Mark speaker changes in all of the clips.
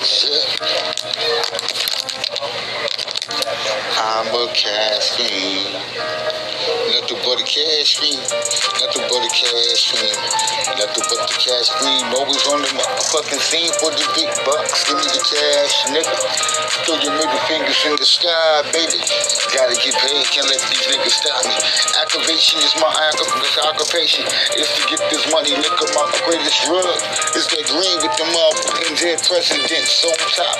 Speaker 1: I'm a cash fiend. Nothing but a cash fiend. Nothing but a cash fiend. Nothing but the cash fiend. Always on the motherfucking scene for the big bucks. Give me the cash, nigga. Throw your middle fingers in the sky, baby. Gotta get paid. Can't let these niggas stop me. Activation is my occupation. Is to get this money, nigga. My greatest drug is that green with the motherfucking dead presidents on top.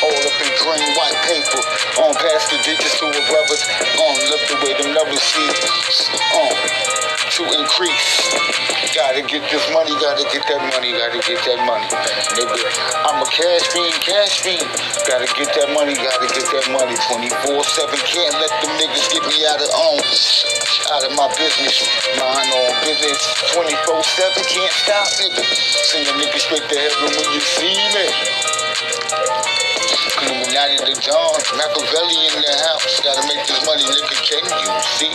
Speaker 1: All up in green, white paper. On past the digits to a brothers. On look the way them numbers see. On to increase. Gotta get this money, gotta get that money, gotta get that money. Nigga, I'm a cash fiend, cash fiend. Gotta get that money, gotta get that money. 24-7, can't let them niggas get me out of own. Out of my business, mind on business. 24-7, can't stop, nigga. Send a nigga straight to heaven when you see me. Illuminati the dawn, Machiavelli in the house. Gotta make this money, nigga. Can you see?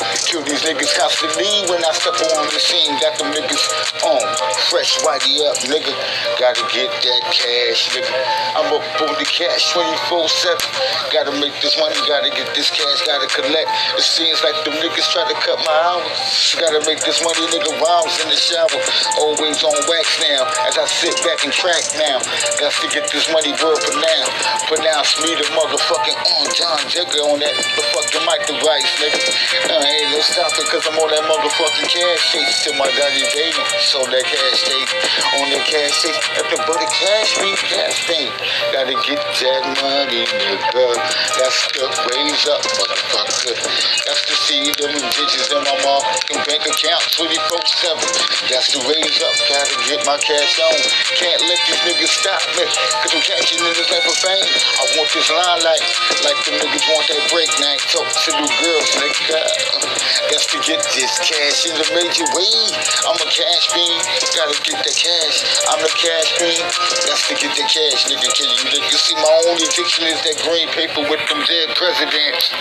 Speaker 1: Kill these niggas constantly when I step on scene. Got them niggas on, fresh whitey up, nigga. Gotta get that cash, nigga. I'm up for the cash 24 7. Gotta make this money, gotta get this cash, gotta collect. It seems like them niggas try to cut my hours. Gotta make this money, nigga. Rhymes in the shower, always on wax now. As I sit back and track now, got to get this money word for now. Pronounce me the motherfucking on John Jigger on that motherfucking mic device, nigga. Uh, hey, let's stop it cause I'm on that motherfucking cash chase till my daddy baby. So that cash chase, on that cash chase, at the buddy cash me, cash thing. Gotta get that money, nigga. That's the raise up, motherfucker. That's to see them digits in my motherfucking bank account 24-7. That's the raise up, gotta get my cash on. Can't let these niggas stop me, cause I'm catching in this life of fame. I want this limelight, like the niggas want that break night. Talk to the girls, nigga. That's to get this cash in the major way. I'm a cash fiend, gotta get the cash. I'm the cash fiend, that's to get the cash, nigga. Can you nigga see my only addiction is that green paper with them dead presidents.